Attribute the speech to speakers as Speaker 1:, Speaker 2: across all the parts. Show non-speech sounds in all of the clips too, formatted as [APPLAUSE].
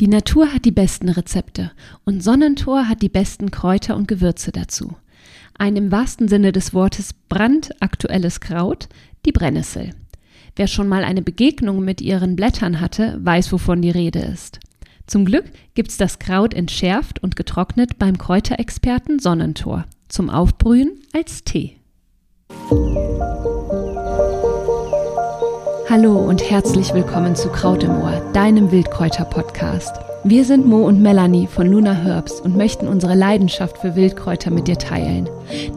Speaker 1: Die Natur hat die besten Rezepte und Sonnentor hat die besten Kräuter und Gewürze dazu. Ein im wahrsten Sinne des Wortes brandaktuelles Kraut, die Brennnessel. Wer schon mal eine Begegnung mit ihren Blättern hatte, weiß, wovon die Rede ist. Zum Glück gibt's das Kraut entschärft und getrocknet beim Kräuterexperten Sonnentor. Zum Aufbrühen als Tee. Hallo und herzlich willkommen zu Kraut im Ohr, deinem Wildkräuter-Podcast. Wir sind Mo und Melanie von Luna Herbs und möchten unsere Leidenschaft für Wildkräuter mit dir teilen.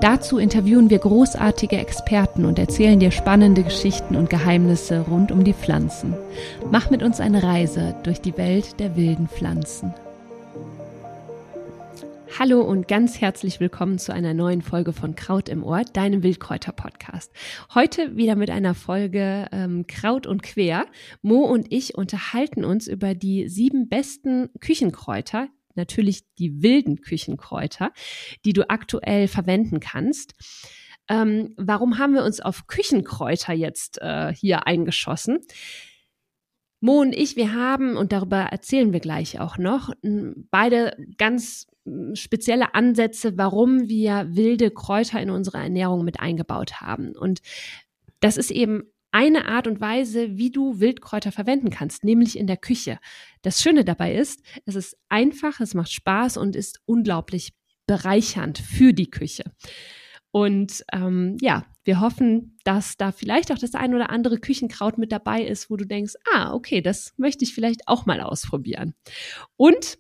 Speaker 1: Dazu interviewen wir großartige Experten und erzählen dir spannende Geschichten und Geheimnisse rund um die Pflanzen. Mach mit uns eine Reise durch die Welt der wilden Pflanzen. Hallo und ganz herzlich willkommen zu einer neuen Folge von Kraut im Ohr, deinem Wildkräuter-Podcast. Heute wieder mit einer Folge ähm, Kraut und Quer. Mo und ich unterhalten uns über die sieben besten Küchenkräuter, natürlich die wilden Küchenkräuter, die du aktuell verwenden kannst. Ähm, warum haben wir uns auf Küchenkräuter jetzt äh, hier eingeschossen? Mo und ich, wir haben, und darüber erzählen wir gleich auch noch, beide ganz spezielle Ansätze, warum wir wilde Kräuter in unsere Ernährung mit eingebaut haben. Und das ist eben eine Art und Weise, wie du Wildkräuter verwenden kannst, nämlich in der Küche. Das Schöne dabei ist, es ist einfach, es macht Spaß und ist unglaublich bereichernd für die Küche. Und ähm, ja, wir hoffen, dass da vielleicht auch das ein oder andere Küchenkraut mit dabei ist, wo du denkst, ah, okay, das möchte ich vielleicht auch mal ausprobieren. Und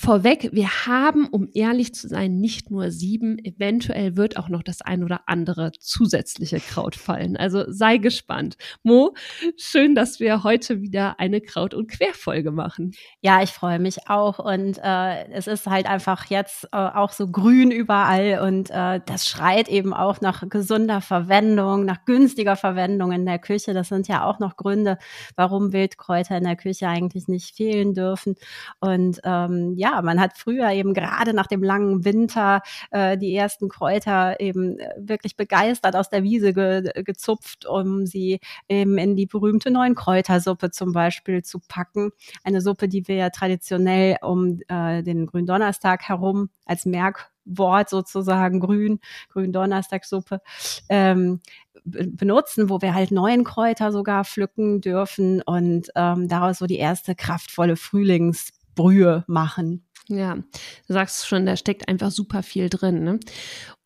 Speaker 1: Vorweg, wir haben, um ehrlich zu sein, nicht nur sieben, eventuell wird auch noch das ein oder andere zusätzliche Kraut fallen. Also sei gespannt. Mo, schön, dass wir heute wieder eine Kraut- und Querfolge machen.
Speaker 2: Ja, ich freue mich auch und äh, es ist halt einfach jetzt äh, auch so grün überall und äh, das schreit eben auch nach gesunder Verwendung, nach günstiger Verwendung in der Küche. Das sind ja auch noch Gründe, warum Wildkräuter in der Küche eigentlich nicht fehlen dürfen und ähm, ja, man hat früher eben gerade nach dem langen Winter äh, die ersten Kräuter eben äh, wirklich begeistert aus der Wiese ge gezupft, um sie eben in die berühmte neuen Kräutersuppe zum Beispiel zu packen. Eine Suppe, die wir ja traditionell um äh, den Gründonnerstag herum als Merkwort sozusagen grün, Gründonnerstagsuppe, ähm, benutzen, wo wir halt neuen Kräuter sogar pflücken dürfen und ähm, daraus so die erste kraftvolle Frühlings Brühe machen.
Speaker 1: Ja, du sagst schon, da steckt einfach super viel drin. Ne?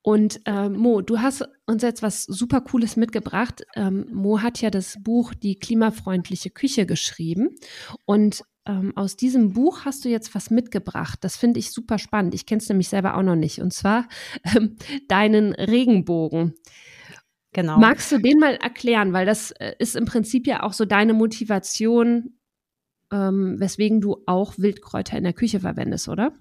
Speaker 1: Und äh, Mo, du hast uns jetzt was super Cooles mitgebracht. Ähm, Mo hat ja das Buch Die klimafreundliche Küche geschrieben. Und ähm, aus diesem Buch hast du jetzt was mitgebracht. Das finde ich super spannend. Ich kenne es nämlich selber auch noch nicht. Und zwar [LAUGHS] ähm, deinen Regenbogen. Genau. Magst du den mal erklären? Weil das äh, ist im Prinzip ja auch so deine Motivation, ähm, weswegen du auch Wildkräuter in der Küche verwendest, oder?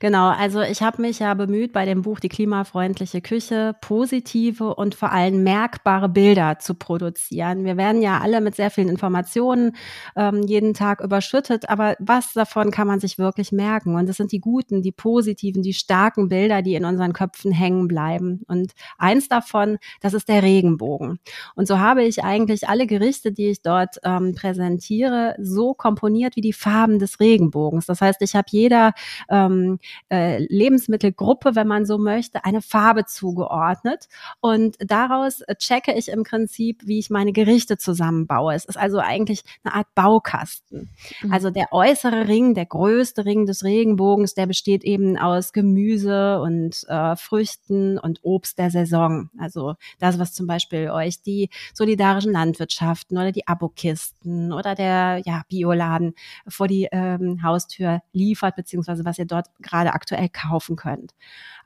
Speaker 2: Genau, also ich habe mich ja bemüht, bei dem Buch Die klimafreundliche Küche positive und vor allem merkbare Bilder zu produzieren. Wir werden ja alle mit sehr vielen Informationen ähm, jeden Tag überschüttet, aber was davon kann man sich wirklich merken? Und es sind die guten, die positiven, die starken Bilder, die in unseren Köpfen hängen bleiben. Und eins davon, das ist der Regenbogen. Und so habe ich eigentlich alle Gerichte, die ich dort ähm, präsentiere, so komponiert wie die Farben des Regenbogens. Das heißt, ich habe jeder ähm, ähm, äh, Lebensmittelgruppe, wenn man so möchte, eine Farbe zugeordnet. Und daraus äh, checke ich im Prinzip, wie ich meine Gerichte zusammenbaue. Es ist also eigentlich eine Art Baukasten. Mhm. Also der äußere Ring, der größte Ring des Regenbogens, der besteht eben aus Gemüse und äh, Früchten und Obst der Saison. Also das, was zum Beispiel euch die solidarischen Landwirtschaften oder die Abokisten oder der ja, Bioladen vor die ähm, Haustür liefert, beziehungsweise was ihr dort gerade aktuell kaufen könnt.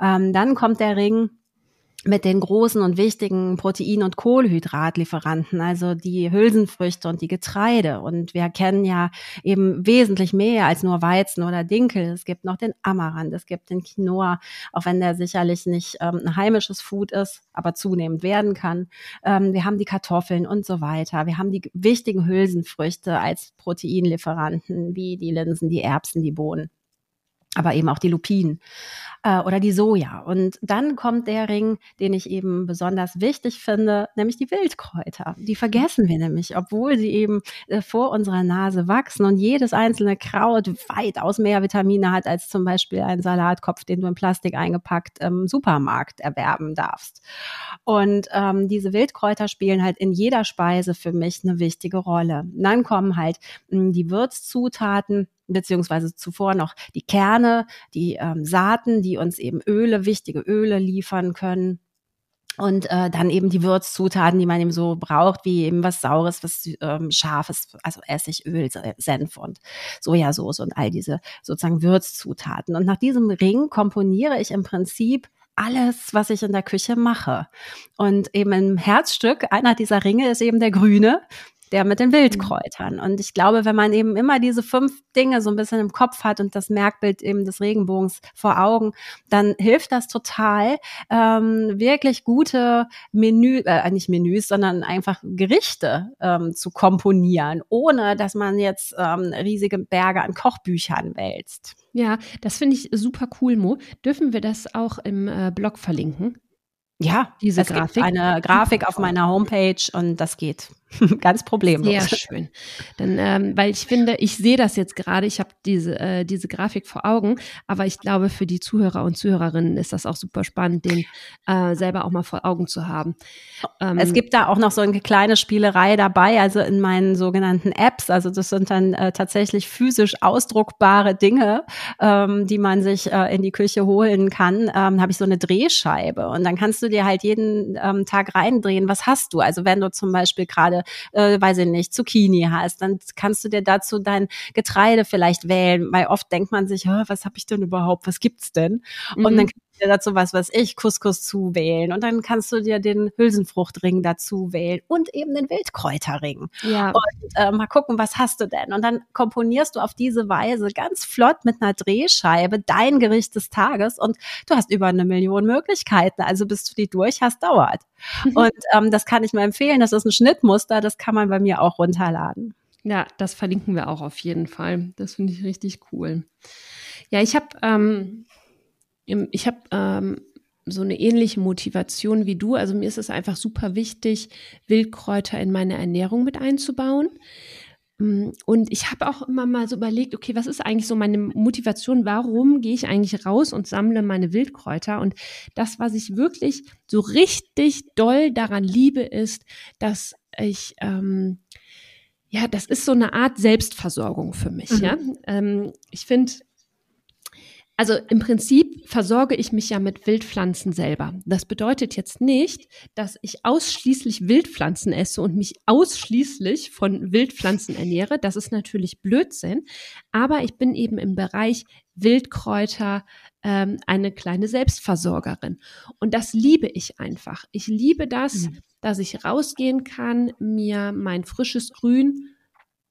Speaker 2: Ähm, dann kommt der Ring mit den großen und wichtigen Protein- und Kohlenhydratlieferanten, also die Hülsenfrüchte und die Getreide. Und wir kennen ja eben wesentlich mehr als nur Weizen oder Dinkel. Es gibt noch den Amaranth, es gibt den Quinoa, auch wenn der sicherlich nicht ähm, ein heimisches Food ist, aber zunehmend werden kann. Ähm, wir haben die Kartoffeln und so weiter. Wir haben die wichtigen Hülsenfrüchte als Proteinlieferanten, wie die Linsen, die Erbsen, die Bohnen. Aber eben auch die Lupinen äh, oder die Soja. Und dann kommt der Ring, den ich eben besonders wichtig finde, nämlich die Wildkräuter. Die vergessen wir nämlich, obwohl sie eben äh, vor unserer Nase wachsen und jedes einzelne Kraut weitaus mehr Vitamine hat als zum Beispiel ein Salatkopf, den du in Plastik eingepackt im Supermarkt erwerben darfst. Und ähm, diese Wildkräuter spielen halt in jeder Speise für mich eine wichtige Rolle. Dann kommen halt mh, hm, die Würzzutaten, beziehungsweise zuvor noch die Kerne, die ähm, Saaten, die uns eben Öle, wichtige Öle liefern können. Und äh, dann eben die Würzzutaten, die man eben so braucht, wie eben was Saures, was ähm, Scharfes, also Essigöl, Senf und Sojasauce und all diese sozusagen Würzzutaten. Und nach diesem Ring komponiere ich im Prinzip alles, was ich in der Küche mache. Und eben im Herzstück, einer dieser Ringe ist eben der grüne der mit den mhm. Wildkräutern. Und ich glaube, wenn man eben immer diese fünf Dinge so ein bisschen im Kopf hat und das Merkbild eben des Regenbogens vor Augen, dann hilft das total, ähm, wirklich gute Menü, äh, nicht Menüs, sondern einfach Gerichte ähm, zu komponieren, ohne dass man jetzt ähm, riesige Berge an Kochbüchern wälzt.
Speaker 1: Ja, das finde ich super cool, Mo. Dürfen wir das auch im äh, Blog verlinken?
Speaker 2: Ja, diese es Grafik. Gibt eine Grafik auf meiner Homepage und das geht. [LAUGHS] Ganz problemlos.
Speaker 1: Sehr schön. Dann, ähm, weil ich finde, ich sehe das jetzt gerade, ich habe diese, äh, diese Grafik vor Augen, aber ich glaube, für die Zuhörer und Zuhörerinnen ist das auch super spannend, den äh, selber auch mal vor Augen zu haben.
Speaker 2: Ähm, es gibt da auch noch so eine kleine Spielerei dabei, also in meinen sogenannten Apps. Also das sind dann äh, tatsächlich physisch ausdruckbare Dinge, ähm, die man sich äh, in die Küche holen kann. Ähm, habe ich so eine Drehscheibe und dann kannst du dir halt jeden ähm, Tag reindrehen, was hast du. Also wenn du zum Beispiel gerade äh, weiß ich nicht, Zucchini hast, dann kannst du dir dazu dein Getreide vielleicht wählen, weil oft denkt man sich, was habe ich denn überhaupt, was gibt's denn? Mhm. Und dann dir dazu was, was ich, Couscous zuwählen. Und dann kannst du dir den Hülsenfruchtring dazu wählen und eben den Wildkräuterring. Ja. Und äh, mal gucken, was hast du denn? Und dann komponierst du auf diese Weise ganz flott mit einer Drehscheibe dein Gericht des Tages und du hast über eine Million Möglichkeiten. Also bis du die durch hast, dauert. Mhm. [LAUGHS] Und ähm, das kann ich mir empfehlen. Das ist ein Schnittmuster, das kann man bei mir auch runterladen.
Speaker 1: Ja, das verlinken wir auch auf jeden Fall. Das finde ich richtig cool. Ja, ich habe ähm, ich habe ähm, so eine ähnliche Motivation wie du. Also mir ist es einfach super wichtig, Wildkräuter in meine Ernährung mit einzubauen. Mm, und ich habe auch immer mal so überlegt, okay, was ist eigentlich so meine Motivation? Warum gehe ich eigentlich raus und sammle meine Wildkräuter? Und das, was ich wirklich so richtig doll daran liebe, ist, dass ich ähm, ja, das ist so eine Art Selbstversorgung für mich. Mhm. Ja, ähm, ich finde also im Prinzip versorge ich mich ja mit Wildpflanzen selber. Das bedeutet jetzt nicht, dass ich ausschließlich Wildpflanzen esse und mich ausschließlich von Wildpflanzen ernähre. Das ist natürlich Blödsinn. Aber ich bin eben im Bereich Wildkräuter ähm, eine kleine Selbstversorgerin. Und das liebe ich einfach. Ich liebe das, mhm. dass ich rausgehen kann, mir mein frisches Grün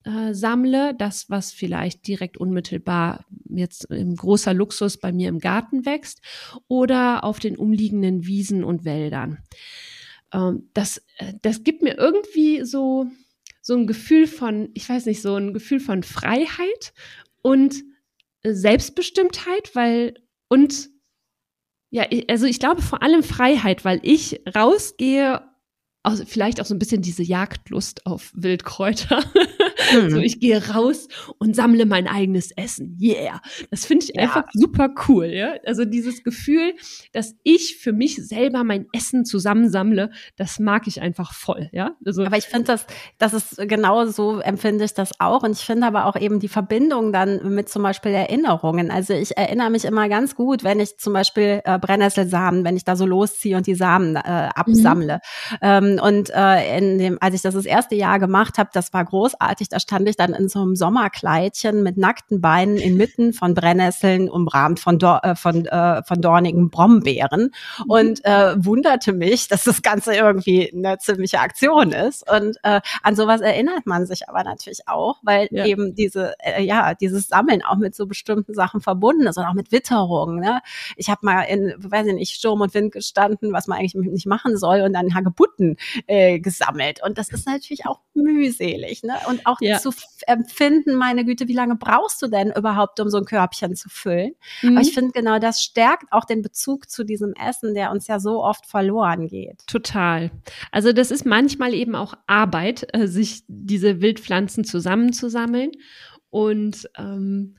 Speaker 1: äh, sammle, das, was vielleicht direkt unmittelbar jetzt im großer Luxus bei mir im Garten wächst oder auf den umliegenden Wiesen und Wäldern. Ähm, das, äh, das gibt mir irgendwie so, so ein Gefühl von, ich weiß nicht, so ein Gefühl von Freiheit und Selbstbestimmtheit, weil und ja, also ich glaube vor allem Freiheit, weil ich rausgehe also vielleicht auch so ein bisschen diese Jagdlust auf Wildkräuter. [LAUGHS] Mhm. so, ich gehe raus und sammle mein eigenes Essen. Yeah. Das finde ich ja. einfach super cool, ja. Also dieses Gefühl, dass ich für mich selber mein Essen zusammensammle, das mag ich einfach voll, ja.
Speaker 2: Also, aber ich finde das, das ist genau so empfinde ich das auch. Und ich finde aber auch eben die Verbindung dann mit zum Beispiel Erinnerungen. Also ich erinnere mich immer ganz gut, wenn ich zum Beispiel äh, Brennnesselsamen, wenn ich da so losziehe und die Samen äh, absammle. Mhm. Ähm, und äh, in dem, als ich das das erste Jahr gemacht habe, das war großartig. Da stand ich dann in so einem Sommerkleidchen mit nackten Beinen inmitten von Brennnesseln, umrahmt von, Dor äh, von, äh, von dornigen Brombeeren mhm. und äh, wunderte mich, dass das Ganze irgendwie eine ziemliche Aktion ist. Und äh, an sowas erinnert man sich aber natürlich auch, weil ja. eben diese, äh, ja, dieses Sammeln auch mit so bestimmten Sachen verbunden ist und auch mit Witterung. Ne? Ich habe mal in, weiß ich nicht, Sturm und Wind gestanden, was man eigentlich nicht machen soll, und dann Hagebutten äh, gesammelt. Und das ist natürlich auch mühselig. Ne? Und auch ja. zu empfinden, meine Güte, wie lange brauchst du denn überhaupt, um so ein Körbchen zu füllen? Mhm. Aber ich finde genau das stärkt auch den Bezug zu diesem Essen, der uns ja so oft verloren geht.
Speaker 1: Total. Also das ist manchmal eben auch Arbeit, äh, sich diese Wildpflanzen zusammenzusammeln und ähm,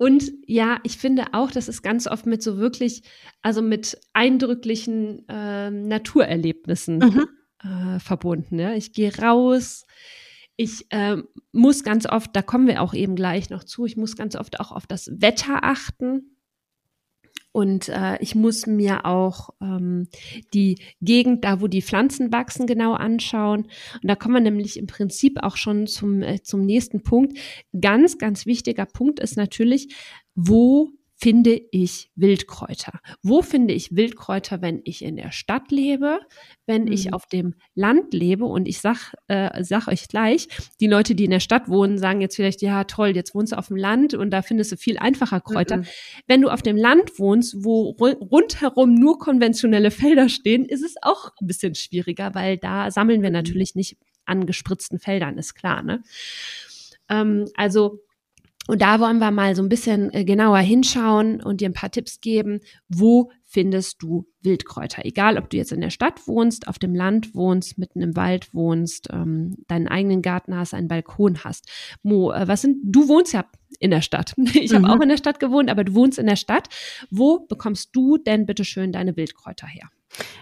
Speaker 1: und ja, ich finde auch, das ist ganz oft mit so wirklich, also mit eindrücklichen äh, Naturerlebnissen mhm. äh, verbunden. Ja? Ich gehe raus, ich äh, muss ganz oft, da kommen wir auch eben gleich noch zu, ich muss ganz oft auch auf das Wetter achten. Und äh, ich muss mir auch ähm, die Gegend, da wo die Pflanzen wachsen, genau anschauen. Und da kommen wir nämlich im Prinzip auch schon zum, äh, zum nächsten Punkt. Ganz, ganz wichtiger Punkt ist natürlich, wo finde ich Wildkräuter? Wo finde ich Wildkräuter, wenn ich in der Stadt lebe, wenn mhm. ich auf dem Land lebe? Und ich sag, äh, sag euch gleich, die Leute, die in der Stadt wohnen, sagen jetzt vielleicht, ja toll, jetzt wohnst du auf dem Land und da findest du viel einfacher Kräuter. Mhm. Wenn du auf dem Land wohnst, wo rundherum nur konventionelle Felder stehen, ist es auch ein bisschen schwieriger, weil da sammeln wir mhm. natürlich nicht an gespritzten Feldern, ist klar. Ne? Ähm, also und da wollen wir mal so ein bisschen äh, genauer hinschauen und dir ein paar Tipps geben, wo findest du Wildkräuter. Egal, ob du jetzt in der Stadt wohnst, auf dem Land wohnst, mitten im Wald wohnst, ähm, deinen eigenen Garten hast, einen Balkon hast. Mo, äh, was sind, du wohnst ja in der Stadt. [LAUGHS] Ich mhm. habe auch in der Stadt gewohnt, aber du wohnst in der Stadt. Wo bekommst du denn bitte schön deine Wildkräuter her?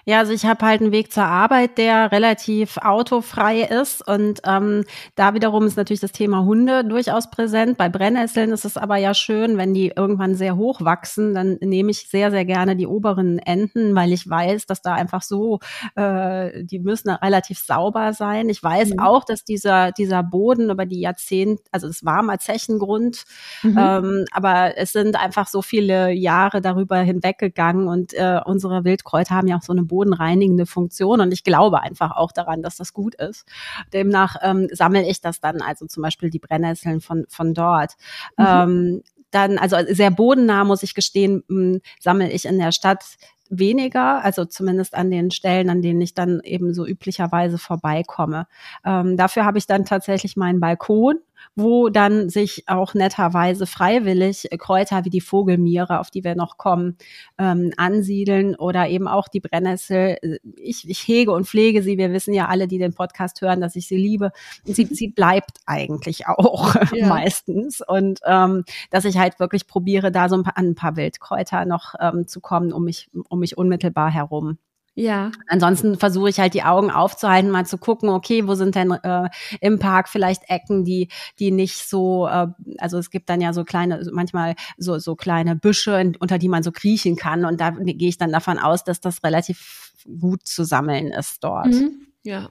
Speaker 2: Ja, also ich habe halt einen Weg zur Arbeit, der relativ autofrei ist. Und ähm, da wiederum ist natürlich das Thema Hunde durchaus präsent. Bei Brennnesseln ist es aber ja schön, wenn die irgendwann sehr hoch wachsen, dann nehme ich sehr, sehr gerne die oberen Enden, weil ich weiß, dass da einfach so, äh, die müssen relativ sauber sein. Ich weiß mhm. auch, dass dieser, dieser Boden über die Jahrzehnte, also es war mal Zechengrund, mhm. ähm, aber es sind einfach so viele Jahre darüber hinweggegangen und äh, unsere Wildkräuter haben ja auch so eine bodenreinigende Funktion und ich glaube einfach auch daran, dass das gut ist. Demnach ähm, sammle ich das dann, also zum Beispiel die Brennnesseln von, von dort. Mhm. Ähm, dann, also sehr bodennah, muss ich gestehen, sammle ich in der Stadt weniger, also zumindest an den Stellen, an denen ich dann eben so üblicherweise vorbeikomme. Ähm, dafür habe ich dann tatsächlich meinen Balkon wo dann sich auch netterweise freiwillig Kräuter wie die Vogelmiere, auf die wir noch kommen, ähm, ansiedeln oder eben auch die Brennnessel. Ich, ich hege und pflege sie. Wir wissen ja alle, die den Podcast hören, dass ich sie liebe. Und sie, sie bleibt eigentlich auch [LAUGHS] ja. meistens. Und ähm, dass ich halt wirklich probiere, da so ein paar, an ein paar Wildkräuter noch ähm, zu kommen, um mich, um mich unmittelbar herum.
Speaker 1: Ja.
Speaker 2: Ansonsten versuche ich halt die Augen aufzuhalten, mal zu gucken, okay, wo sind denn äh, im Park vielleicht Ecken, die die nicht so, äh, also es gibt dann ja so kleine, manchmal so so kleine Büsche, unter die man so kriechen kann und da gehe ich dann davon aus, dass das relativ gut zu sammeln ist dort. Mhm.
Speaker 1: Ja,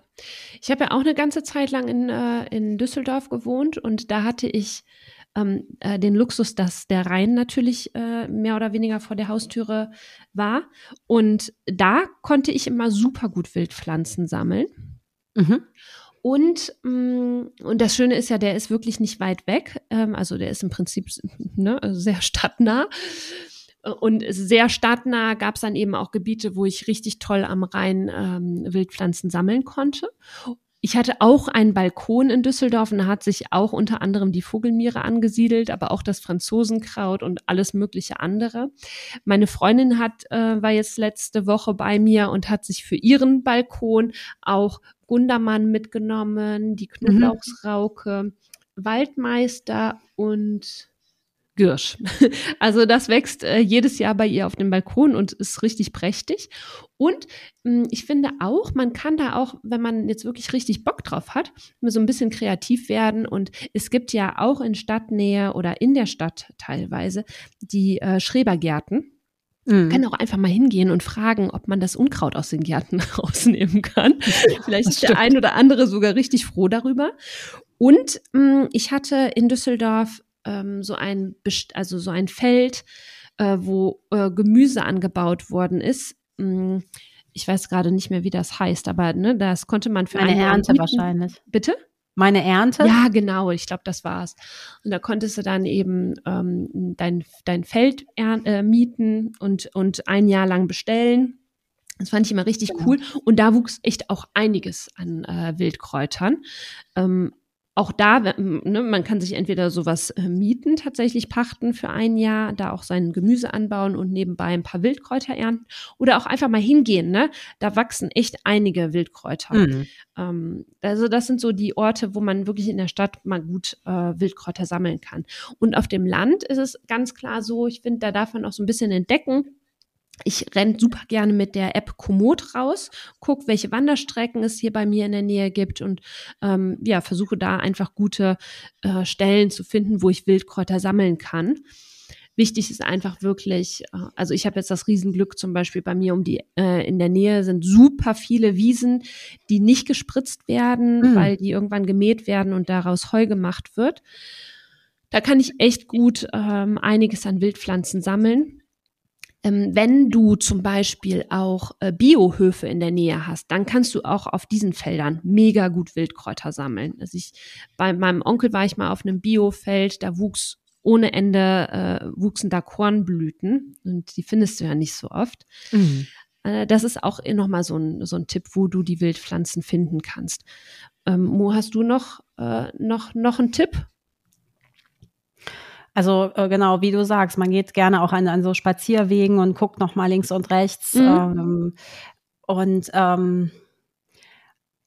Speaker 1: ich habe ja auch eine ganze Zeit lang in, äh, in Düsseldorf gewohnt und da hatte ich ähm, äh, den Luxus, dass der Rhein natürlich äh, mehr oder weniger vor der Haustüre war. Und da konnte ich immer super gut Wildpflanzen sammeln. Mhm. Und, mm, und das Schöne ist ja, der ist wirklich nicht weit weg. Ähm, also der ist im Prinzip ne, sehr stadtnah. Und sehr stadtnah gab es dann eben auch Gebiete, wo ich richtig toll am Rhein ähm, Wildpflanzen sammeln konnte. Ich hatte auch einen Balkon in Düsseldorf und da hat sich auch unter anderem die Vogelmiere angesiedelt, aber auch das Franzosenkraut und alles mögliche andere. Meine Freundin hat, äh, war jetzt letzte Woche bei mir und hat sich für ihren Balkon auch Gundermann mitgenommen, die mhm. Knoblauchsrauke, mhm. Waldmeister und Girsch. [LAUGHS] Also das wächst äh, jedes Jahr bei ihr auf dem Balkon und ist richtig prächtig. Und mh, hm, ich finde auch, man kann da auch, wenn man jetzt wirklich richtig Bock drauf hat, so ein bisschen kreativ werden. Und es gibt ja auch in Stadtnähe oder in der Stadt teilweise die äh, Schrebergärten. Man mhm. kann auch einfach mal hingehen und fragen, ob man das Unkraut aus den Gärten [LAUGHS] rausnehmen kann. Vielleicht ist der ein oder andere sogar richtig froh darüber. Und mh, hm, ich hatte in Düsseldorf ähm, so ein also so ein Feld, äh, wo äh, Gemüse angebaut worden ist. Hm, ich weiß gerade nicht mehr, wie das heißt, aber ne, das konnte man für
Speaker 2: eine Ernte mieten. wahrscheinlich.
Speaker 1: Bitte?
Speaker 2: Meine Ernte?
Speaker 1: Ja, genau, ich glaube, das war's. Und da konntest du dann eben ähm, dein, dein Feld äh, mieten und, und ein Jahr lang bestellen. Das fand ich immer richtig genau. cool. Und da wuchs echt auch einiges an äh, Wildkräutern. Ähm, auch da, ne, man kann sich entweder sowas äh, mieten, tatsächlich pachten für ein Jahr, da auch sein Gemüse anbauen und nebenbei ein paar Wildkräuter ernten oder auch einfach mal hingehen. Ne? Da wachsen echt einige Wildkräuter. Mhm. Ähm, also das sind so die Orte, wo man wirklich in der Stadt mal gut äh, Wildkräuter sammeln kann. Und auf dem Land ist es ganz klar so, ich finde, da darf man auch so ein bisschen entdecken ich renne super gerne mit der App Komoot raus, gucke, welche Wanderstrecken es hier bei mir in der Nähe gibt und ähm, ja, versuche da einfach gute äh, Stellen zu finden, wo ich Wildkräuter sammeln kann. Wichtig ist einfach wirklich, äh, also ich habe jetzt das Riesenglück zum Beispiel bei mir um die äh, in der Nähe sind super viele Wiesen, die nicht gespritzt werden, mhm. weil die irgendwann gemäht werden und daraus Heu gemacht wird. Da kann ich echt gut ähm, einiges an Wildpflanzen sammeln wenn du zum Beispiel auch äh, Biohöfe in der Nähe hast, dann kannst du auch auf diesen Feldern mega gut Wildkräuter sammeln. Also ich, bei meinem Onkel war ich mal auf einem Biofeld, da wuchs ohne Ende, äh, wuchsen da Kornblüten und die findest du ja nicht so oft. Mhm. Äh, das ist auch nochmal so ein, so ein Tipp, wo du die Wildpflanzen finden kannst. Ähm, Mo, hast du noch, äh, noch, noch einen Tipp?
Speaker 2: Also äh, genau, wie du sagst, man geht gerne auch an, an so Spazierwegen und guckt noch mal links und rechts. Mhm. Ähm, und ähm,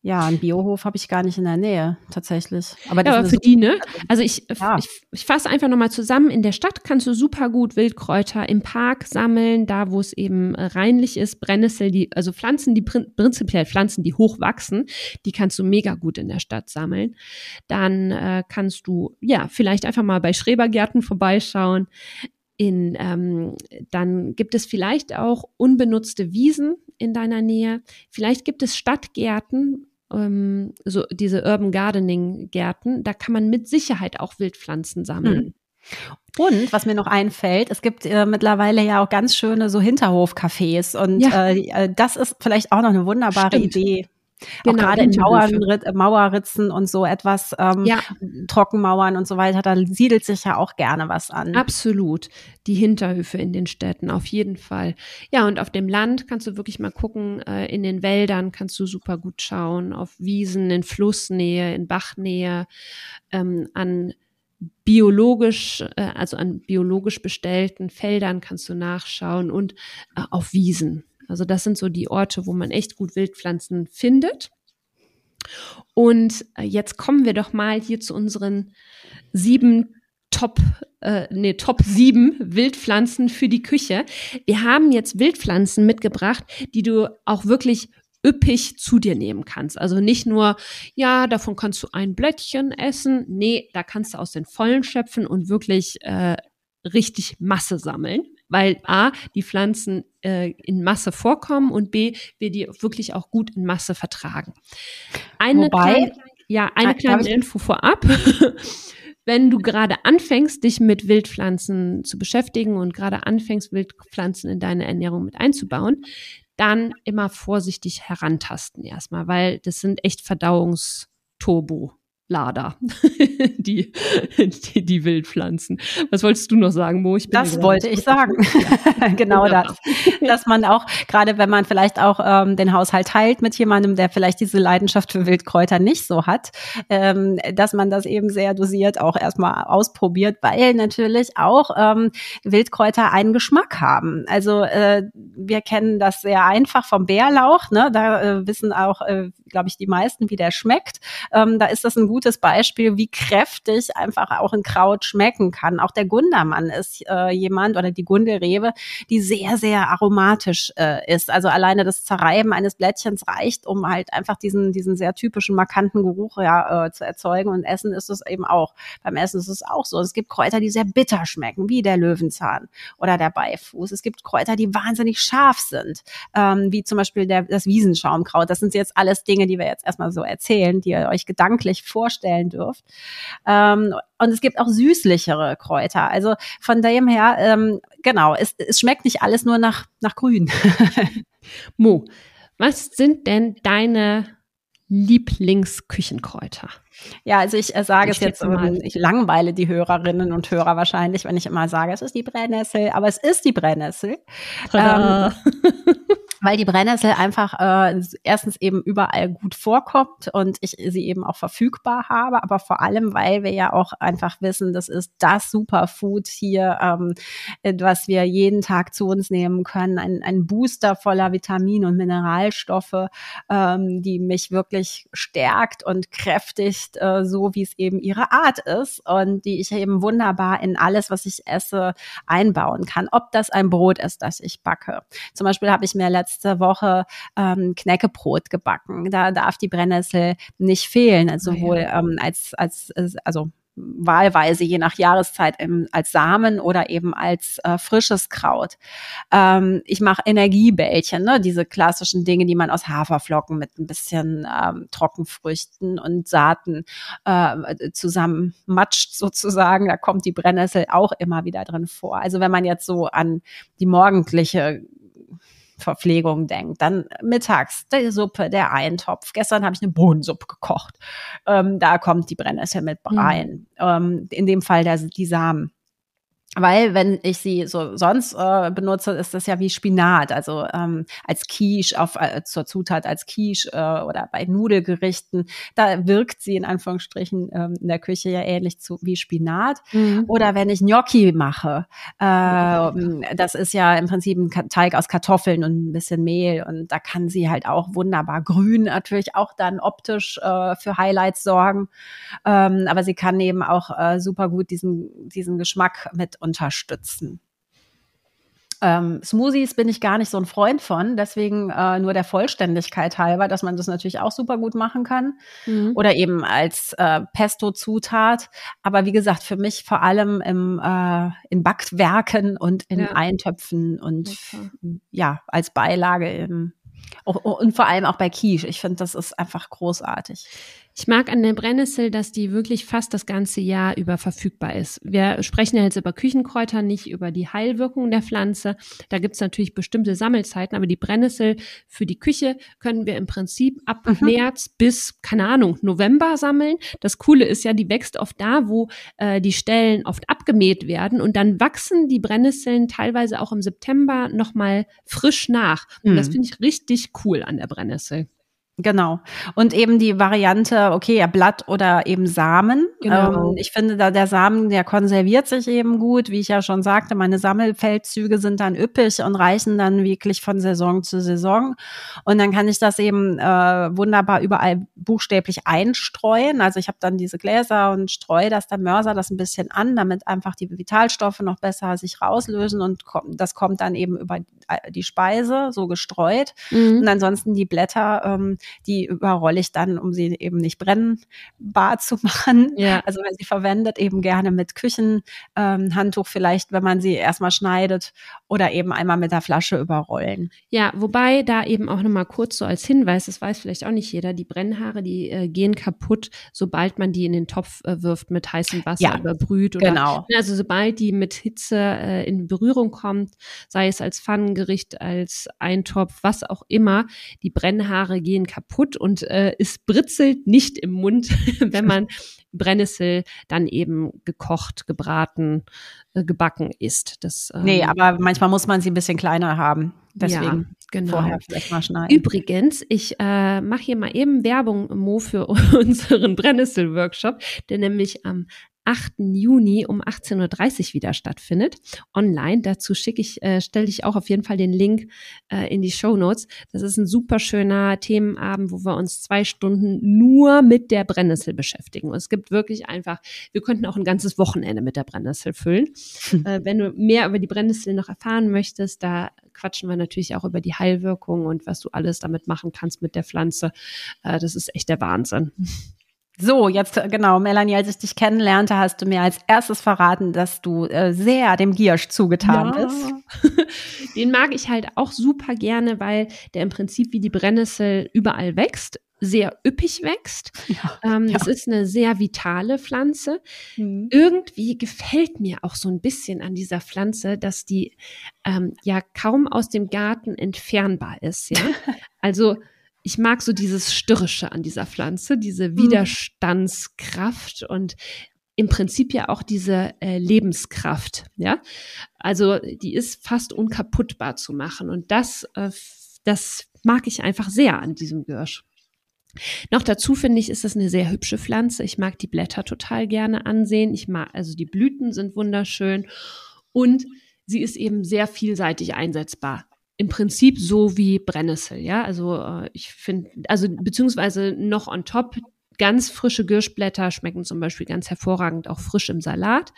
Speaker 2: ja, einen Biohof habe ich gar nicht in der Nähe, tatsächlich.
Speaker 1: Aber, ja, aber für die, ne? Also ich, ja. ich, ich fasse einfach nochmal zusammen. In der Stadt kannst du super gut Wildkräuter im Park sammeln, da wo es eben äh, reinlich ist. Brennnessel, die, also Pflanzen, die prinzipiell Pflanzen, die hoch wachsen, die kannst du mega gut in der Stadt sammeln. Dann äh, kannst du, ja, vielleicht einfach mal bei Schrebergärten vorbeischauen. In, ähm, dann gibt es vielleicht auch unbenutzte Wiesen in deiner Nähe. Vielleicht gibt es Stadtgärten, ähm, so diese Urban Gardening Gärten, da kann man mit Sicherheit auch Wildpflanzen sammeln. Mhm.
Speaker 2: Und was mir noch einfällt, es gibt äh, mittlerweile ja auch ganz schöne so Hinterhofcafés und ja. äh, äh das ist vielleicht auch noch eine wunderbare Stimmt. Idee. Genau, auch gerade in Mauern, Mauerritzen und so etwas, ähm, ja. Trockenmauern und so weiter, da siedelt sich ja auch gerne was an.
Speaker 1: Absolut. Die Hinterhöfe in den Städten, auf jeden Fall. Ja, und auf dem Land kannst du wirklich mal gucken, äh, in den Wäldern kannst du super gut schauen, auf Wiesen, in Flussnähe, in Bachnähe, ähm, an biologisch, äh, also an biologisch bestellten Feldern kannst du nachschauen und äh, auf Wiesen. Also das sind so die Orte, wo man echt gut Wildpflanzen findet. Und äh, jetzt kommen wir doch mal hier zu unseren sieben Top, äh, nee, Top sieben Wildpflanzen für die Küche. Wir haben jetzt Wildpflanzen mitgebracht, die du auch wirklich üppig zu dir nehmen kannst. Also nicht nur, ja, davon kannst du ein Blättchen essen. Nee, da kannst du aus den Vollen schöpfen und wirklich äh, richtig Masse sammeln weil A, die Pflanzen äh, in Masse vorkommen und B, wir die wirklich auch gut in Masse vertragen. Eine Wobei, kleine, ja, eine kleine Info vorab. [LAUGHS] Wenn du gerade anfängst, dich mit Wildpflanzen zu beschäftigen und gerade anfängst, Wildpflanzen in deine Ernährung mit einzubauen, dann immer vorsichtig herantasten erstmal, weil das sind echt Verdauungsturbo. Lader, [LAUGHS] die, die, die Wildpflanzen. Was wolltest du noch sagen, Mo?
Speaker 2: Ich das wollte ich sagen. [LAUGHS] genau das. Dass man auch, gerade wenn man vielleicht auch ähm, den Haushalt teilt mit jemandem, der vielleicht diese Leidenschaft für Wildkräuter nicht so hat, ähm, dass man das eben sehr dosiert auch erstmal ausprobiert, weil natürlich auch ähm, Wildkräuter einen Geschmack haben. Also äh, wir kennen das sehr einfach vom Bärlauch, ne? da äh, wissen auch, äh, glaube ich, die meisten, wie der schmeckt. Ähm, da ist das ein gutes Beispiel, wie kräftig einfach auch ein Kraut schmecken kann. Auch der Gundermann ist äh, jemand oder die Gundelrebe, die sehr, sehr aromatisch äh, ist. Also alleine das Zerreiben eines Blättchens reicht, um halt einfach diesen, diesen sehr typischen, markanten Geruch ja, äh, zu erzeugen. Und Essen ist es eben auch. Beim Essen ist es auch so. Es gibt Kräuter, die sehr bitter schmecken, wie der Löwenzahn oder der Beifuß. Es gibt Kräuter, die wahnsinnig scharf sind, ähm, wie zum Beispiel der, das Wiesenschaumkraut. Das sind jetzt alles Dinge, die wir jetzt erstmal so erzählen, die ihr euch gedanklich vorstellt vorstellen dürft. Ähm, und es gibt auch süßlichere Kräuter. Also von dem her, ähm, genau, es, es schmeckt nicht alles nur nach, nach Grün. [LAUGHS]
Speaker 1: Mo, was sind denn deine Lieblingsküchenkräuter?
Speaker 2: Ja, also ich äh, sage ich es jetzt, mal. ich langweile die Hörerinnen und Hörer wahrscheinlich, wenn ich immer sage, es ist die Brennnessel, aber es ist die Brennnessel. [LAUGHS] Ähm, weil die Brennnessel einfach äh, erstens eben überall gut vorkommt und ich sie eben auch verfügbar habe, aber vor allem, weil wir ja auch einfach wissen, das ist das Superfood hier, ähm, was wir jeden Tag zu uns nehmen können, ein, ein Booster voller Vitamine und Mineralstoffe, ähm, die mich wirklich stärkt und kräftigt, äh, so wie es eben ihre Art ist und die ich eben wunderbar in alles, was ich esse, einbauen kann. Ob das ein Brot ist, das ich backe. Zum Beispiel habe ich mir letzte Woche ähm, Knäckebrot gebacken. Da darf die Brennnessel nicht fehlen, also sowohl ähm, als, als, also wahlweise je nach Jahreszeit im, als Samen oder eben als äh, frisches Kraut. Ähm, ich mache Energiebällchen, ne? diese klassischen Dinge, die man aus Haferflocken mit ein bisschen ähm, Trockenfrüchten und Saaten äh, zusammen matscht sozusagen. Da kommt die Brennnessel auch immer wieder drin vor. Also wenn man jetzt so an die morgendliche Verpflegung denkt. Dann mittags die Suppe, der Eintopf. Gestern habe ich eine Bohnensuppe gekocht. Ähm, da kommt die Brennnessel mit mhm. rein. Mhm. Ähm, in dem Fall der, die Samen. Weil wenn ich sie so sonst äh, benutze, ist das ja wie Spinat, also ähm, als Quiche auf äh, zur Zutat als Quiche äh, oder bei Nudelgerichten, da wirkt sie in Anführungsstrichen ähm, in der Küche ja ähnlich zu wie Spinat. Mhm. Oder wenn ich Gnocchi mache, äh, das ist ja im Prinzip ein Teig aus Kartoffeln und ein bisschen Mehl und da kann sie halt auch wunderbar grün natürlich auch dann optisch äh, für Highlights sorgen, ähm, aber sie kann eben auch äh, super gut diesen diesen Geschmack mit unterstützen. Ähm, Smoothies bin ich gar nicht so ein Freund von, deswegen äh, nur der Vollständigkeit halber, dass man das natürlich auch super gut machen kann. Mhm. Oder eben als äh, Pesto-Zutat. Aber wie gesagt, für mich vor allem im, äh, in Backwerken und in ja. Eintöpfen und okay. ja, als Beilage im, und vor allem auch bei Quiche. Ich finde, das ist einfach großartig.
Speaker 1: Ich mag an der Brennnessel, dass die wirklich fast das ganze Jahr über verfügbar ist. Wir sprechen ja jetzt über Küchenkräuter, nicht über die Heilwirkung der Pflanze. Da gibt es natürlich bestimmte Sammelzeiten, aber die Brennnessel für die Küche können wir im Prinzip ab mhm. März bis, keine Ahnung, November sammeln. Das Coole ist ja, die wächst oft da, wo äh, die Stellen oft abgemäht werden und dann wachsen die Brennnesseln teilweise auch im September nochmal frisch nach. Und mhm. das finde ich richtig cool an der Brennnessel.
Speaker 2: Genau. Und eben die Variante, okay, ja, Blatt oder eben Samen. Genau. Ähm, ich finde, da der Samen, der konserviert sich eben gut. Wie ich ja schon sagte, meine Sammelfeldzüge sind dann üppig und reichen dann wirklich von Saison zu Saison. Und dann kann ich das eben äh, wunderbar überall buchstäblich einstreuen. Also ich habe dann diese Gläser und streue das, dann mörser das ein bisschen an, damit einfach die Vitalstoffe noch besser sich rauslösen und das kommt dann eben über die Speise so gestreut. Mhm. Und ansonsten die Blätter, ähm, die überrolle ich dann, um sie eben nicht brennbar zu machen. Ja. Also wenn sie verwendet, eben gerne mit Küchenhandtuch ähm, vielleicht, wenn man sie erstmal schneidet oder eben einmal mit der Flasche überrollen.
Speaker 1: Ja, wobei da eben auch nochmal kurz so als Hinweis, das weiß vielleicht auch nicht jeder, die Brennhaare, die äh, gehen kaputt, sobald man die in den Topf äh, wirft mit heißem Wasser ja, überbrüht. Oder,
Speaker 2: genau.
Speaker 1: Also sobald die mit Hitze äh, in Berührung kommt, sei es als Pfannengericht, als Eintopf, was auch immer, die Brennhaare gehen kaputt und äh, es britzelt nicht im Mund, [LAUGHS] wenn man Brennnessel dann eben gekocht, gebraten, äh, gebacken isst. Das,
Speaker 2: ähm, nee, aber manchmal muss man sie ein bisschen kleiner haben. Deswegen ja, genau. vorher vielleicht mal schneiden.
Speaker 1: Übrigens, ich äh, mache hier mal eben Werbung, Mo, für [LAUGHS] unseren Brennnessel-Workshop, der nämlich am 8. Juni um 18.30 Uhr wieder stattfindet, online. Dazu schicke ich, äh, stelle ich auch auf jeden Fall den Link äh, in die Show Notes. Das ist ein super schöner Themenabend, wo wir uns zwei Stunden nur mit der Brennnessel beschäftigen. Und es gibt wirklich einfach, wir könnten auch ein ganzes Wochenende mit der Brennnessel füllen. Hm. [LAUGHS] Äh, wenn du mehr über die Brennnessel noch erfahren möchtest, da quatschen wir natürlich auch über die Heilwirkung und was du alles damit machen kannst mit der Pflanze. Äh, das ist echt der Wahnsinn.
Speaker 2: So, jetzt genau, Melanie, als ich dich kennenlernte, hast du mir als erstes verraten, dass du äh, sehr dem Giersch zugetan ja.
Speaker 1: bist. [LAUGHS] Den mag ich halt auch super gerne, weil der im Prinzip wie die Brennnessel überall wächst, sehr üppig wächst. Ja, ähm, ja. Das ist eine sehr vitale Pflanze. Mhm. Irgendwie gefällt mir auch so ein bisschen an dieser Pflanze, dass die ähm, ja kaum aus dem Garten entfernbar ist. Ja, [LAUGHS] also ich mag so dieses Störrische an dieser Pflanze, diese mhm. Widerstandskraft und im Prinzip ja auch diese äh, Lebenskraft, ja. Also die ist fast unkaputtbar zu machen und das äh, das mag ich einfach sehr an diesem Girsch. Noch dazu finde ich, ist das eine sehr hübsche Pflanze. Ich mag die Blätter total gerne ansehen. Ich mag, also die Blüten sind wunderschön und sie ist eben sehr vielseitig einsetzbar. Im Prinzip so wie Brennnessel, ja. Also äh, ich finde, also beziehungsweise noch on top Ganz frische Girschblätter schmecken zum Beispiel ganz hervorragend auch frisch im Salat.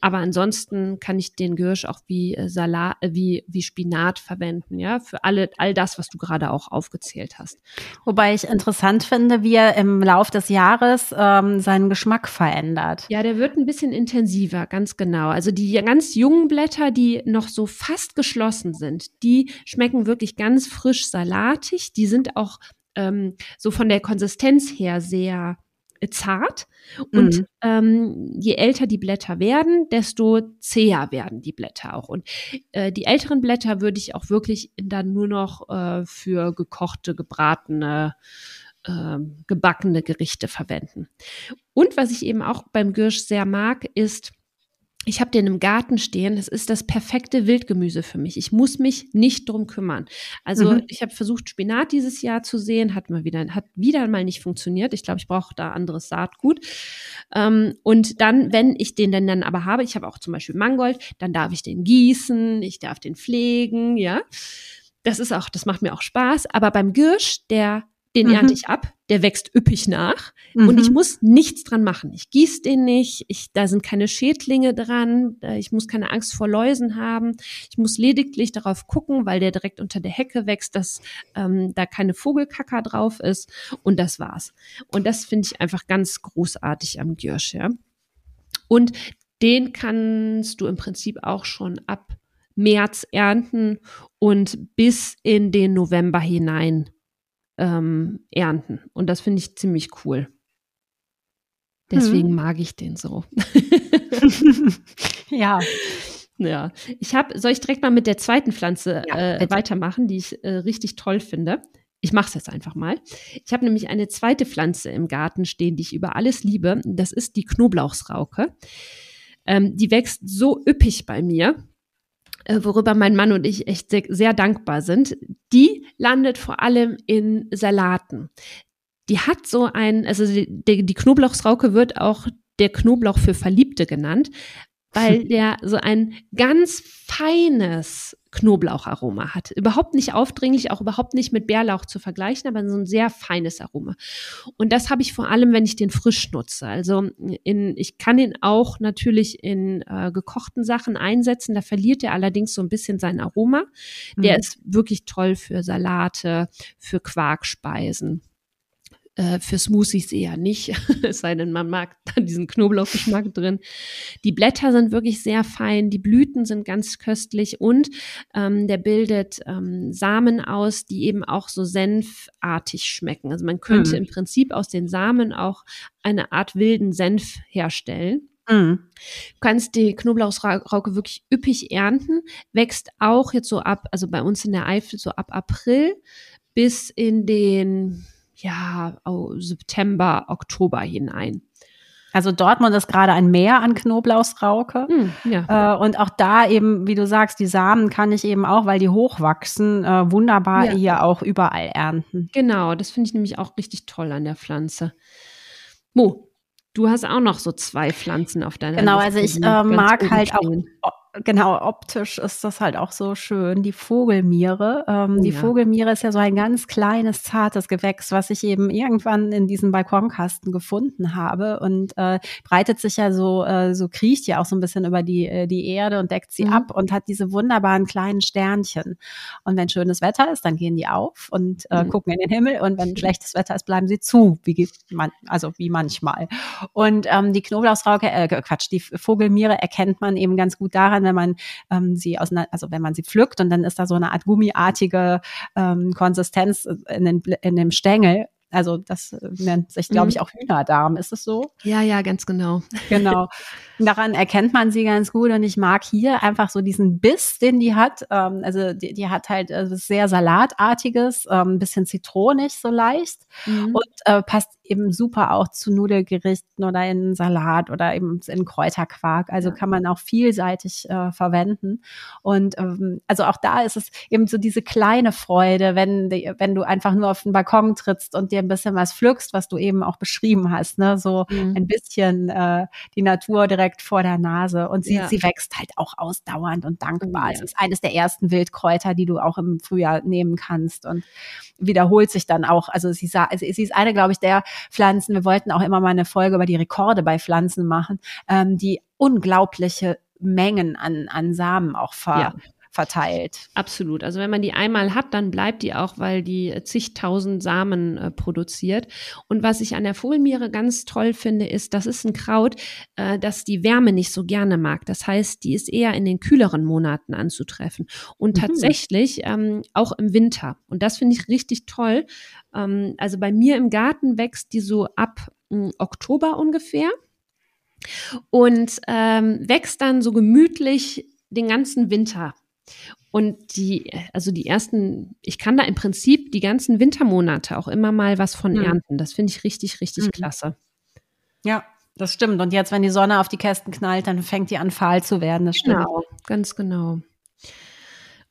Speaker 1: Aber ansonsten kann ich den Girsch auch wie äh, Salat, äh, wie, wie Spinat verwenden, ja, für alle, all das, was du gerade auch aufgezählt hast.
Speaker 2: Wobei ich interessant finde, wie er im Lauf des Jahres ähm, seinen Geschmack verändert.
Speaker 1: Ja, der wird ein bisschen intensiver, ganz genau. Also die ganz jungen Blätter, die noch so fast geschlossen sind, die schmecken wirklich ganz frisch salatig. Die sind auch ähm, so von der Konsistenz her sehr äh, zart. Und mhm. ähm, je älter die Blätter werden, desto zäher werden die Blätter auch. Und äh, die älteren Blätter würde ich auch wirklich dann nur noch äh, für gekochte, gebratene, äh, gebackene Gerichte verwenden. Und was ich eben auch beim Girsch sehr mag, ist ich habe den im Garten stehen. Das ist das perfekte Wildgemüse für mich. Ich muss mich nicht drum kümmern. Also mhm. ich habe versucht, Spinat dieses Jahr zu sehen, hat mal wieder, hat wieder mal nicht funktioniert. Ich glaube, ich brauche da anderes Saatgut. Ähm, und dann, wenn ich den dann, dann aber habe, ich habe auch zum Beispiel Mangold, dann darf ich den gießen, ich darf den pflegen, ja. Das ist auch, das macht mir auch Spaß. Aber beim Girsch, der den mhm. ernte ich ab, der wächst üppig nach mhm. und ich mhm. muss nichts dran machen. Ich gieße den nicht, ich, da sind keine Schädlinge dran, ich muss keine Angst vor Läusen haben. Ich muss lediglich darauf gucken, weil der direkt unter der Hecke wächst, dass ähm, da keine Vogelkacker drauf ist und das war's. Und das finde ich einfach ganz großartig am Giersch, ja. Und den kannst du im Prinzip auch schon ab März ernten und bis in den November hinein ähm, ernten. Und das finde ich ziemlich cool. Deswegen hm. mag ich den so. [LAUGHS]
Speaker 2: ja.
Speaker 1: Ja, ich habe, soll ich direkt mal mit der zweiten Pflanze ja, äh, weitermachen, die ich äh, richtig toll finde? Ich mache es jetzt einfach mal. Ich habe nämlich eine zweite Pflanze im Garten stehen, die ich über alles liebe. Das ist die Knoblauchsrauke. Ähm, die wächst so üppig bei mir. Äh, worüber mein Mann und ich echt sehr, sehr dankbar sind, die landet vor allem in Salaten. Die hat so ein, also die, die Knoblauchsrauke wird auch der Knoblauch für Verliebte genannt, weil [LAUGHS] der so ein ganz feines Knoblaucharoma hat. Überhaupt nicht aufdringlich, auch überhaupt nicht mit Bärlauch zu vergleichen, aber so ein sehr feines Aroma. Und das habe ich vor allem, wenn ich den frisch nutze. Also in, ich kann ihn auch natürlich in äh, gekochten Sachen einsetzen. Da verliert er allerdings so ein bisschen sein Aroma. Der mhm. ist wirklich toll für Salate, für Quarkspeisen. Äh, für Smoothies eher nicht, [LAUGHS] es sei denn, man mag dann diesen Knoblauchgeschmack drin. Die Blätter sind wirklich sehr fein, die Blüten sind ganz köstlich und ähm, der bildet ähm, Samen aus, die eben auch so senfartig schmecken. Also man könnte mhm. im Prinzip aus den Samen auch eine Art wilden Senf herstellen. Mhm. Du kannst die Knoblauchsrauke wirklich üppig ernten, wächst auch jetzt so ab, also bei uns in der Eifel so ab April bis in den ja, September, Oktober hinein.
Speaker 2: Also Dortmund ist gerade ein Meer an Knoblauchsrauke. Mm, ja. äh, und auch da eben, wie du sagst, die Samen kann ich eben auch, weil die hochwachsen, äh, wunderbar ja. hier auch überall ernten.
Speaker 1: Genau, das finde ich nämlich auch richtig toll an der Pflanze. Mo, du hast auch noch so zwei Pflanzen auf deiner
Speaker 2: Genau, Liste, also ich äh, mag halt auch genau, optisch ist das halt auch so schön. Die Vogelmiere. Ähm, oh, die ja. Vogelmiere ist ja so ein ganz kleines, zartes Gewächs, was ich eben irgendwann in diesem Balkonkasten gefunden habe und äh, breitet sich ja so, äh, so kriecht ja auch so ein bisschen über die, äh, die Erde und deckt sie mhm. ab und hat diese wunderbaren kleinen Sternchen. Und wenn schönes Wetter ist, dann gehen die auf und äh, mhm. gucken in den Himmel und wenn schlechtes Wetter ist, bleiben sie zu, wie man, also wie manchmal. Und ähm, die Knoblauchsrauke, äh, Quatsch, die Vogelmiere erkennt man eben ganz gut daran, wenn man ähm, sie aus, also wenn man sie pflückt und dann ist da so eine Art gummiartige ähm, Konsistenz in, den, in dem Stängel. Also das nennt sich, glaube ich, mhm. auch Hühnerdarm. Ist es so?
Speaker 1: Ja, ja, ganz genau. [LAUGHS]
Speaker 2: Genau. Daran erkennt man sie ganz gut und ich mag hier einfach so diesen Biss, den die hat. Ähm, also die, die hat halt äh, sehr Salatartiges, ähm, bisschen zitronig so leicht mhm. und äh, passt eben super auch zu Nudelgerichten oder in Salat oder eben in Kräuterquark. Also ja. kann man auch vielseitig äh, verwenden. Und ähm, also auch da ist es eben so diese kleine Freude, wenn, wenn du einfach nur auf den Balkon trittst und dir ein bisschen was pflückst, was du eben auch beschrieben hast, ne? So mhm. ein bisschen äh, die Natur direkt vor der Nase. Und sie, ja. sie wächst halt auch ausdauernd und dankbar. Ja. Es ist eines der ersten Wildkräuter, die du auch im Frühjahr nehmen kannst und wiederholt sich dann auch. Also sie, also sie ist eine, glaube ich, der Pflanzen. Wir wollten auch immer mal eine Folge über die Rekorde bei Pflanzen machen, ähm, die unglaubliche Mengen an, an Samen auch ver, ja verteilt.
Speaker 1: Absolut. Also wenn man die einmal hat, dann bleibt die auch, weil die zigtausend Samen äh, produziert. Und was ich an der Fohlenmiere ganz toll finde, ist, das ist ein Kraut, äh, das die Wärme nicht so gerne mag. Das heißt, die ist eher in den kühleren Monaten anzutreffen und mhm. tatsächlich ähm, auch im Winter. Und das finde ich richtig toll. Ähm, also bei mir im Garten wächst die so ab äh, Oktober ungefähr und ähm, wächst dann so gemütlich den ganzen Winter und die, also die ersten, ich kann da im Prinzip die ganzen Wintermonate auch immer mal was von mhm. ernten. Das finde ich richtig, richtig mhm. klasse.
Speaker 2: Ja, das stimmt. Und jetzt, wenn die Sonne auf die Kästen knallt, dann fängt die an fahl zu werden. Das stimmt.
Speaker 1: Genau, ganz genau.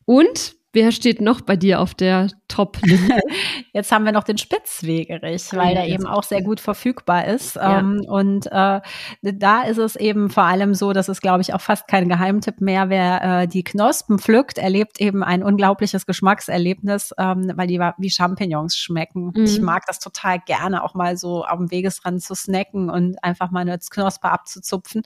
Speaker 1: Und Wer steht noch bei dir auf der Top-Liste? [LAUGHS]
Speaker 2: Jetzt haben wir noch den Spitzwegerich, weil ja, der eben auch sehr gut verfügbar ist. Ja. Ähm, und äh, da ist es eben vor allem so, dass es, glaube ich, auch fast kein Geheimtipp mehr. Wer äh, die Knospen pflückt, erlebt eben ein unglaubliches Geschmackserlebnis, ähm, weil die wie Champignons schmecken. Mhm. Ich mag das total gerne, auch mal so am Wegesrand zu snacken und einfach mal eine Knospe abzuzupfen.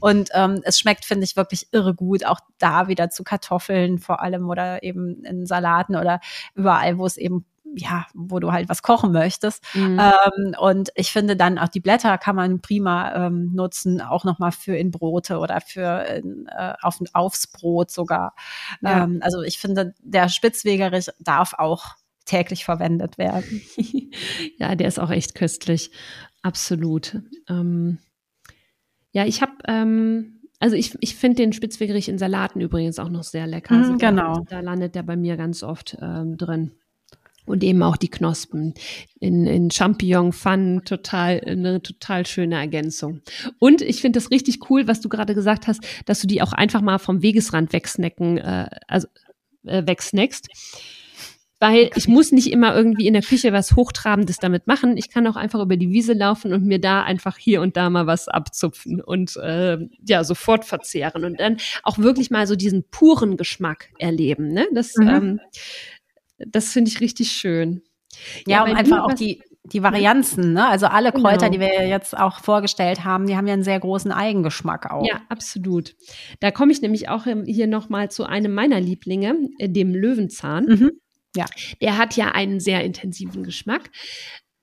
Speaker 2: Und ähm, es schmeckt, finde ich, wirklich irre gut. Auch da wieder zu Kartoffeln vor allem oder eben in Salaten oder überall, wo es eben ja, wo du halt was kochen möchtest. Mhm. Ähm, und ich finde dann auch die Blätter kann man prima ähm, nutzen, auch nochmal für in Brote oder für in, äh, auf, aufs Brot sogar. Ja. Ähm, also ich finde, der Spitzwegerich darf auch täglich verwendet werden. [LAUGHS]
Speaker 1: ja, der ist auch echt köstlich. Absolut. Ähm, ja, ich habe ähm, also ich, ich finde den Spitzwegerich in Salaten übrigens auch noch sehr lecker.
Speaker 2: Mm, genau.
Speaker 1: Da, da, landet der bei mir ganz oft ähm, drin. Und eben auch die Knospen in, in Champignon-Pfannen, total, eine total schöne Ergänzung. Und ich finde das richtig cool, was du gerade gesagt hast, dass du die auch einfach mal vom Wegesrand wegsnacken, äh, also äh, wegsnackst weil ich muss nicht immer irgendwie in der Küche was Hochtrabendes damit machen. Ich kann auch einfach über die Wiese laufen und mir da einfach hier und da mal was abzupfen und äh, ja, sofort verzehren und dann auch wirklich mal so diesen puren Geschmack erleben. Ne? Das, mhm. ähm, das finde ich richtig schön.
Speaker 2: Ja, ja um einfach auch die, die Varianzen, ne? Also alle Kräuter, genau. die wir jetzt auch vorgestellt haben, die haben ja einen sehr großen Eigengeschmack auch.
Speaker 1: Ja, absolut. Da komme ich nämlich auch hier nochmal zu einem meiner Lieblinge, äh, dem Löwenzahn. Mhm. Ja. Der hat ja einen sehr intensiven Geschmack.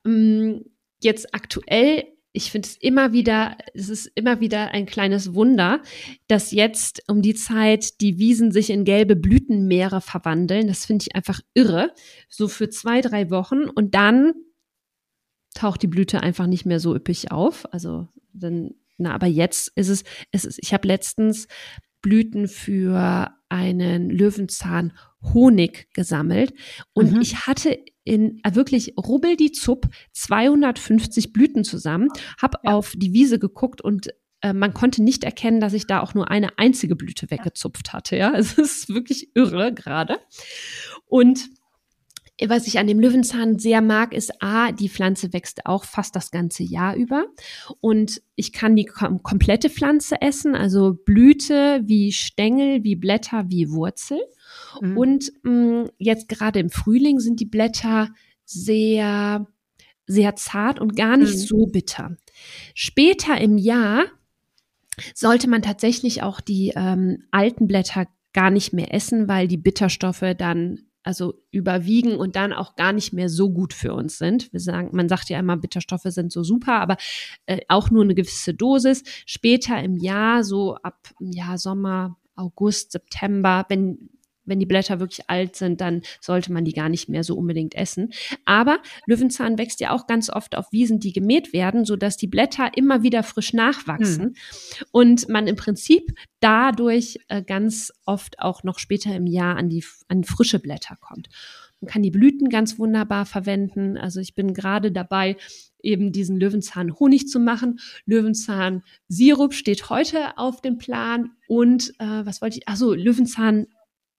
Speaker 1: Mm, jetzt aktuell, ich finde es immer wieder, es ist immer wieder ein kleines Wunder, dass jetzt um die Zeit die Wiesen sich in gelbe Blütenmeere verwandeln. Das finde ich einfach irre. So für zwei, drei Wochen und dann taucht die Blüte einfach nicht mehr so üppig auf. Also dann, na, aber jetzt ist es, es ist, ich habe letztens Blüten für einen Löwenzahn Honig gesammelt und mhm. ich hatte in äh, wirklich rubbel die Zupp 250 Blüten zusammen, habe ja. auf die Wiese geguckt und äh, man konnte nicht erkennen, dass ich da auch nur eine einzige Blüte weggezupft hatte. Ja, [LAUGHS] es ist wirklich irre gerade. Und was ich an dem Löwenzahn sehr mag, ist A, die Pflanze wächst auch fast das ganze Jahr über. Und ich kann die kom komplette Pflanze essen, also Blüte wie Stängel, wie Blätter, wie Wurzel. Mhm. Und mh, mm, jetzt gerade im Frühling sind die Blätter sehr, sehr zart und gar nicht mhm. so bitter. Später im Jahr sollte man tatsächlich auch die ähm, alten Blätter gar nicht mehr essen, weil die Bitterstoffe dann also überwiegen und dann auch gar nicht mehr so gut für uns sind. Wir sagen, man sagt ja immer, Bitterstoffe sind so super, aber äh, auch nur eine gewisse Dosis. Später im Jahr, so ab ja, Sommer, August, September, wenn wenn die Blätter wirklich alt sind, dann sollte man die gar nicht mehr so unbedingt essen. Aber Löwenzahn wächst ja auch ganz oft auf Wiesen, die gemäht werden, sodass die Blätter immer wieder frisch nachwachsen hm. und man im Prinzip dadurch äh, ganz oft auch noch später im Jahr an die an frische Blätter kommt. Man kann die Blüten ganz wunderbar verwenden. Also ich bin gerade dabei, eben diesen Löwenzahn Honig zu machen. Löwenzahn Sirup steht heute auf dem Plan und äh, was wollte ich? Achso, Löwenzahn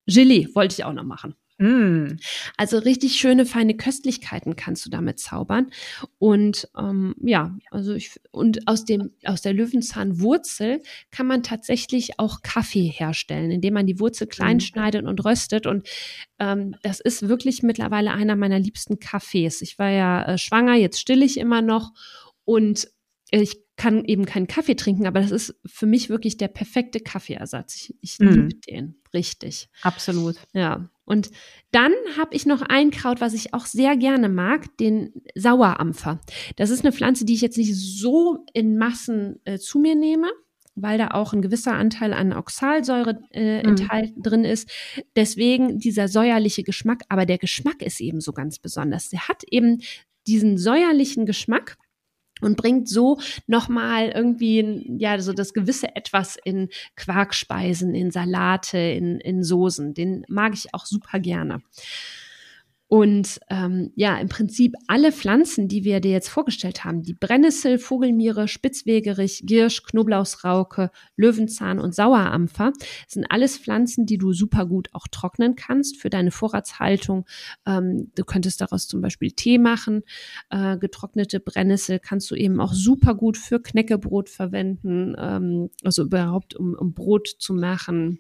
Speaker 1: Gelee wollte ich auch noch machen. Mm. Also richtig schöne, feine Köstlichkeiten kannst du damit zaubern. Und ähm, ja, also ich, und aus dem, aus der Löwenzahnwurzel kann man tatsächlich auch Kaffee herstellen, indem man die Wurzel klein mm. schneidet und röstet. Und ähm, das ist wirklich mittlerweile einer meiner liebsten Kaffees. Ich war ja äh, schwanger, jetzt still ich immer noch. Und ich kann eben keinen Kaffee trinken, aber das ist für mich wirklich der perfekte Kaffeeersatz. Ich, ich mm. liebe den, richtig.
Speaker 2: Absolut.
Speaker 1: Ja. Und dann habe ich noch ein Kraut, was ich auch sehr gerne mag, den Sauerampfer. Das ist eine Pflanze, die ich jetzt nicht so in Massen äh, zu mir nehme, weil da auch ein gewisser Anteil an Oxalsäure äh, mhm. enthalten drin ist. Deswegen dieser säuerliche Geschmack, aber der Geschmack ist eben so ganz besonders. Der hat eben diesen säuerlichen Geschmack und bringt so nochmal irgendwie, ja, so das gewisse Etwas in Quarkspeisen, in Salate, in, in Soßen. Den mag ich auch super gerne. Und ähm, ja, im Prinzip alle Pflanzen, die wir dir jetzt vorgestellt haben, die Brennnessel, Vogelmiere, Spitzwegerich, Girsch, Knoblauchsrauke, Löwenzahn und Sauerampfer, sind alles Pflanzen, die du super gut auch trocknen kannst für deine Vorratshaltung. Ähm, du könntest daraus zum Beispiel Tee machen. Äh, getrocknete Brennnessel kannst du eben auch super gut für Knäckebrot verwenden, ähm, also überhaupt um, um Brot zu machen.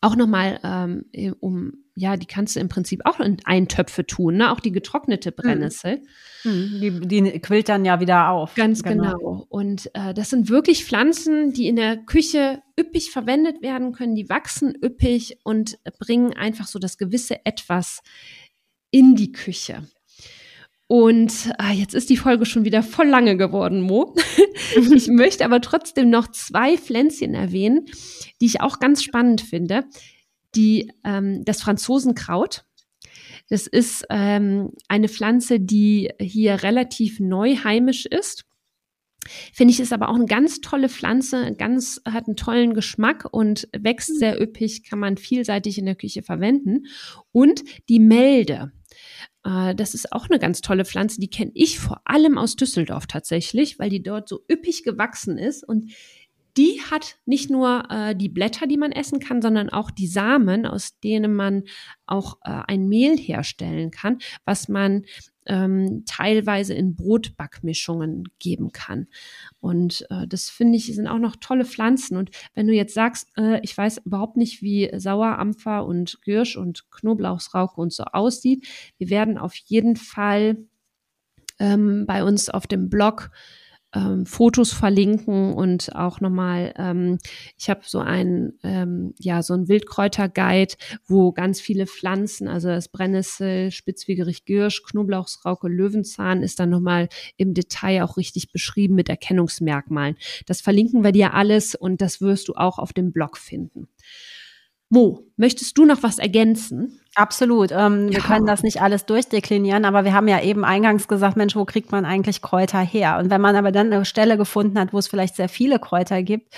Speaker 1: Auch nochmal, ähm, um ja, die kannst du im Prinzip auch in Eintöpfe tun, ne? Auch die getrocknete mhm. Brennnessel.
Speaker 2: Mhm. Die, die quillt dann ja wieder auf.
Speaker 1: Ganz genau. genau. Und äh, das sind wirklich Pflanzen, die in der Küche üppig verwendet werden können. Die wachsen üppig und bringen einfach so das gewisse Etwas in die Küche. Und ah, jetzt ist die Folge schon wieder voll lange geworden, Mo. [LAUGHS] ich möchte aber trotzdem noch zwei Pflänzchen erwähnen, die ich auch ganz spannend finde die, ähm, das Franzosenkraut. Das ist ähm, eine Pflanze, die hier relativ neu heimisch ist. Finde ich, ist aber auch eine ganz tolle Pflanze, ganz, hat einen tollen Geschmack und wächst sehr üppig, kann man vielseitig in der Küche verwenden. Und die Melde. Äh, das ist auch eine ganz tolle Pflanze, die kenne ich vor allem aus Düsseldorf tatsächlich, weil die dort so üppig gewachsen ist. Und die hat nicht nur äh, die Blätter, die man essen kann, sondern auch die Samen, aus denen man auch äh, ein Mehl herstellen kann, was man ähm, teilweise in Brotbackmischungen geben kann. Und äh, das finde ich, sind auch noch tolle Pflanzen. Und wenn du jetzt sagst, äh, ich weiß überhaupt nicht, wie Sauerampfer und Girsch und Knoblauchsrauke und so aussieht, wir werden auf jeden Fall ähm, bei uns auf dem Blog ähm, Fotos verlinken und auch nochmal, ähm, ich habe so ein, ähm, ja, so ein Wildkräuterguide, wo ganz viele Pflanzen, also das Brennnessel, Spitzwegerich Girsch, Knoblauchsrauke, Löwenzahn ist dann nochmal im Detail auch richtig beschrieben mit Erkennungsmerkmalen. Das verlinken wir dir alles und das wirst du auch auf dem Blog finden. Mo, möchtest du noch was ergänzen?
Speaker 2: Absolut. Ähm, ja. Wir können das nicht alles durchdeklinieren, aber wir haben ja eben eingangs gesagt, Mensch, wo kriegt man eigentlich Kräuter her? Und wenn man aber dann eine Stelle gefunden hat, wo es vielleicht sehr viele Kräuter gibt,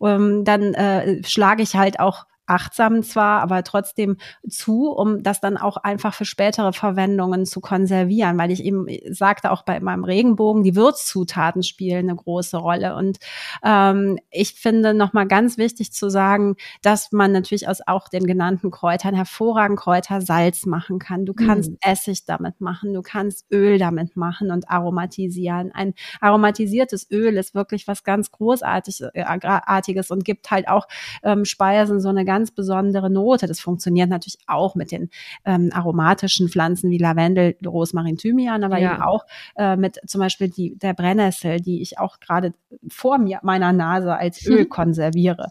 Speaker 2: ähm, dann äh, schlage ich halt auch achtsam zwar, aber trotzdem zu, um das dann auch einfach für spätere Verwendungen zu konservieren, weil ich eben sagte auch bei meinem Regenbogen, die Würzzutaten spielen eine große Rolle und ähm, ich finde nochmal ganz wichtig zu sagen, dass man natürlich aus auch den genannten Kräutern hervorragend Kräutersalz machen kann. Du kannst mhm. Essig damit machen, du kannst Öl damit machen und aromatisieren. Ein aromatisiertes Öl ist wirklich was ganz großartiges äh, und gibt halt auch ähm, Speisen so eine ganz besondere Note. Das funktioniert natürlich auch mit den ähm, aromatischen Pflanzen wie Lavendel, Rosmarin, Thymian, aber ja. eben auch äh, mit zum Beispiel die, der Brennnessel, die ich auch gerade vor mir meiner Nase als [LAUGHS] Öl konserviere.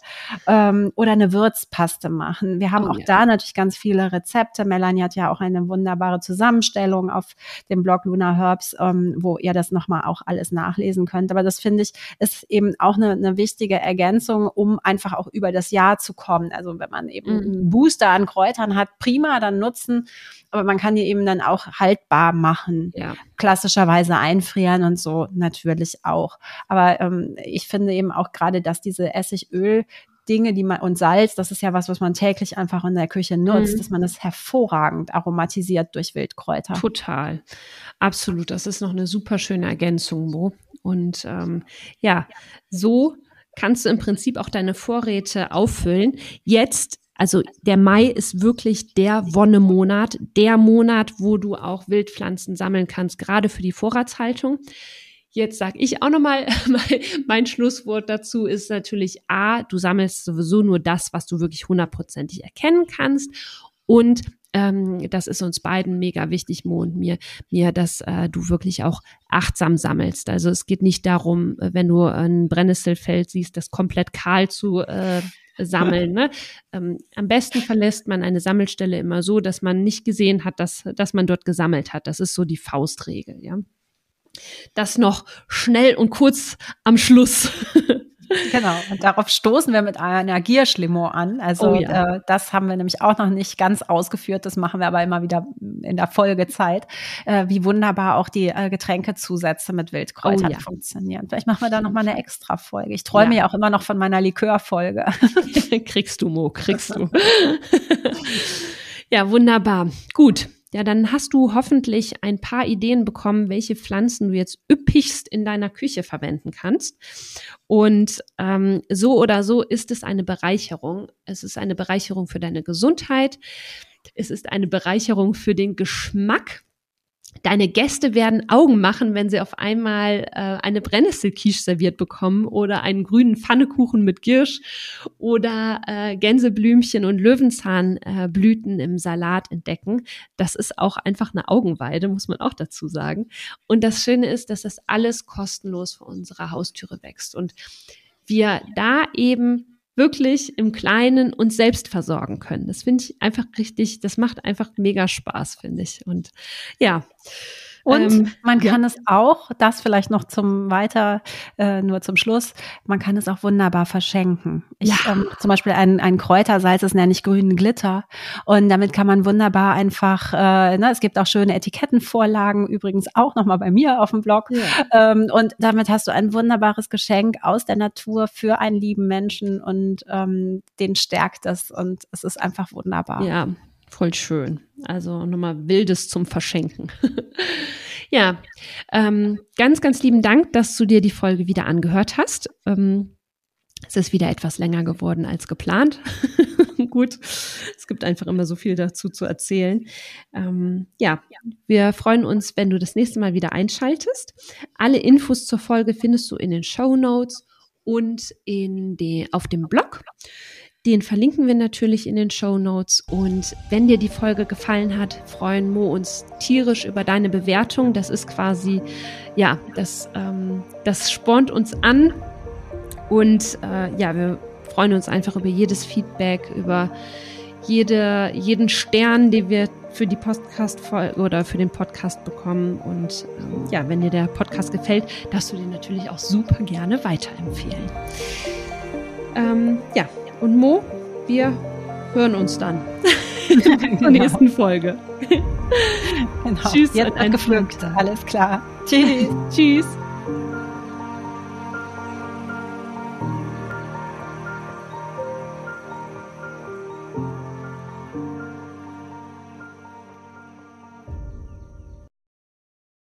Speaker 2: Ähm, oder eine Würzpaste machen. Wir haben oh, auch ja. da natürlich ganz viele Rezepte. Melanie hat ja auch eine wunderbare Zusammenstellung auf dem Blog Luna Herbs, ähm, wo ihr das nochmal auch alles nachlesen könnt. Aber das finde ich ist eben auch eine, eine wichtige Ergänzung, um einfach auch über das Jahr zu kommen. Also wenn man eben mhm. einen Booster an Kräutern hat, prima, dann nutzen. Aber man kann die eben dann auch haltbar machen. Ja. Klassischerweise einfrieren und so natürlich auch. Aber ähm, ich finde eben auch gerade, dass diese Essigöl Dinge, die man, und Salz, das ist ja was, was man täglich einfach in der Küche nutzt, mhm. dass man das hervorragend aromatisiert durch Wildkräuter.
Speaker 1: Total. Absolut. Das ist noch eine super schöne Ergänzung, Mo. Und ähm, ja, so kannst du im Prinzip auch deine Vorräte auffüllen. Jetzt also der Mai ist wirklich der Wonnemonat, der Monat, wo du auch Wildpflanzen sammeln kannst, gerade für die Vorratshaltung. Jetzt sage ich auch nochmal, [LAUGHS] mein Schlusswort dazu ist natürlich A, du sammelst sowieso nur das, was du wirklich hundertprozentig erkennen kannst. Und ähm, das ist uns beiden mega wichtig, Mo und mir, mir, dass äh, du wirklich auch achtsam sammelst. Also es geht nicht darum, äh, wenn du ein Brennnesselfeld siehst, das komplett kahl zu äh, sammeln. Ne? Ähm, am besten verlässt man eine Sammelstelle immer so, dass man nicht gesehen hat, dass, dass man dort gesammelt hat. Das ist so die Faustregel, ja. Das noch schnell und kurz am Schluss. [LAUGHS]
Speaker 2: Genau, und darauf stoßen wir mit einer Gierschlimo an. Also oh ja. äh, das haben wir nämlich auch noch nicht ganz ausgeführt, das machen wir aber immer wieder in der Folgezeit, äh, wie wunderbar auch die äh, Getränkezusätze mit Wildkräutern oh ja. funktionieren. Vielleicht machen wir da nochmal eine extra Folge. Ich träume ja. ja auch immer noch von meiner Likörfolge. [LAUGHS]
Speaker 1: kriegst du, Mo, kriegst du. [LAUGHS] ja, wunderbar. Gut, ja, dann hast du hoffentlich ein paar Ideen bekommen, welche Pflanzen du jetzt üppigst in deiner Küche verwenden kannst. Und ähm, so oder so ist es eine Bereicherung. Es ist eine Bereicherung für deine Gesundheit. Es ist eine Bereicherung für den Geschmack Deine Gäste werden Augen machen, wenn sie auf einmal äh, eine Brennnesselquiche serviert bekommen oder einen grünen Pfannekuchen mit Girsch oder äh, Gänseblümchen und Löwenzahnblüten äh, im Salat entdecken. Das ist auch einfach eine Augenweide, muss man auch dazu sagen. Und das Schöne ist, dass das alles kostenlos vor unserer Haustüre wächst und wir da eben wirklich im Kleinen uns selbst versorgen können. Das finde ich einfach richtig, das macht einfach mega Spaß, finde ich. Und ja.
Speaker 2: Und ähm, man kann ja. es auch, das vielleicht noch zum weiter, äh, nur zum Schluss, man kann es auch wunderbar verschenken. Ich, ja. ähm, zum Beispiel ein, ein Kräutersalz, das nenne ich grünen Glitter. Und damit kann man wunderbar einfach, äh, ne, es gibt auch schöne Etikettenvorlagen, übrigens auch nochmal bei mir auf dem Blog. Ja. Ähm, und damit hast du ein wunderbares Geschenk aus der Natur für einen lieben Menschen und ähm, den stärkt es und es ist einfach wunderbar.
Speaker 1: Ja, Voll schön. Also nochmal Wildes zum Verschenken. [LAUGHS] ja, ähm, ganz, ganz lieben Dank, dass du dir die Folge wieder angehört hast. Ähm, es ist wieder etwas länger geworden als geplant. [LAUGHS] Gut, es gibt einfach immer so viel dazu zu erzählen. Ähm, ja, wir freuen uns, wenn du das nächste Mal wieder einschaltest. Alle Infos zur Folge findest du in den Show Notes und in de, auf dem Blog. Den verlinken wir natürlich in den Show Notes. Und wenn dir die Folge gefallen hat, freuen Mo uns tierisch über deine Bewertung. Das ist quasi, ja, das, ähm, das spornt uns an. Und äh, ja, wir freuen uns einfach über jedes Feedback, über jede, jeden Stern, den wir für die Podcast-Folge oder für den Podcast bekommen. Und ähm, ja, wenn dir der Podcast gefällt, darfst du den natürlich auch super gerne weiterempfehlen. Ähm, ja, und Mo, wir hören uns dann [LAUGHS] in der genau. nächsten Folge.
Speaker 2: Genau. Tschüss. Jetzt ein gepflückt. Alles klar.
Speaker 1: Tschüss. Tschüss.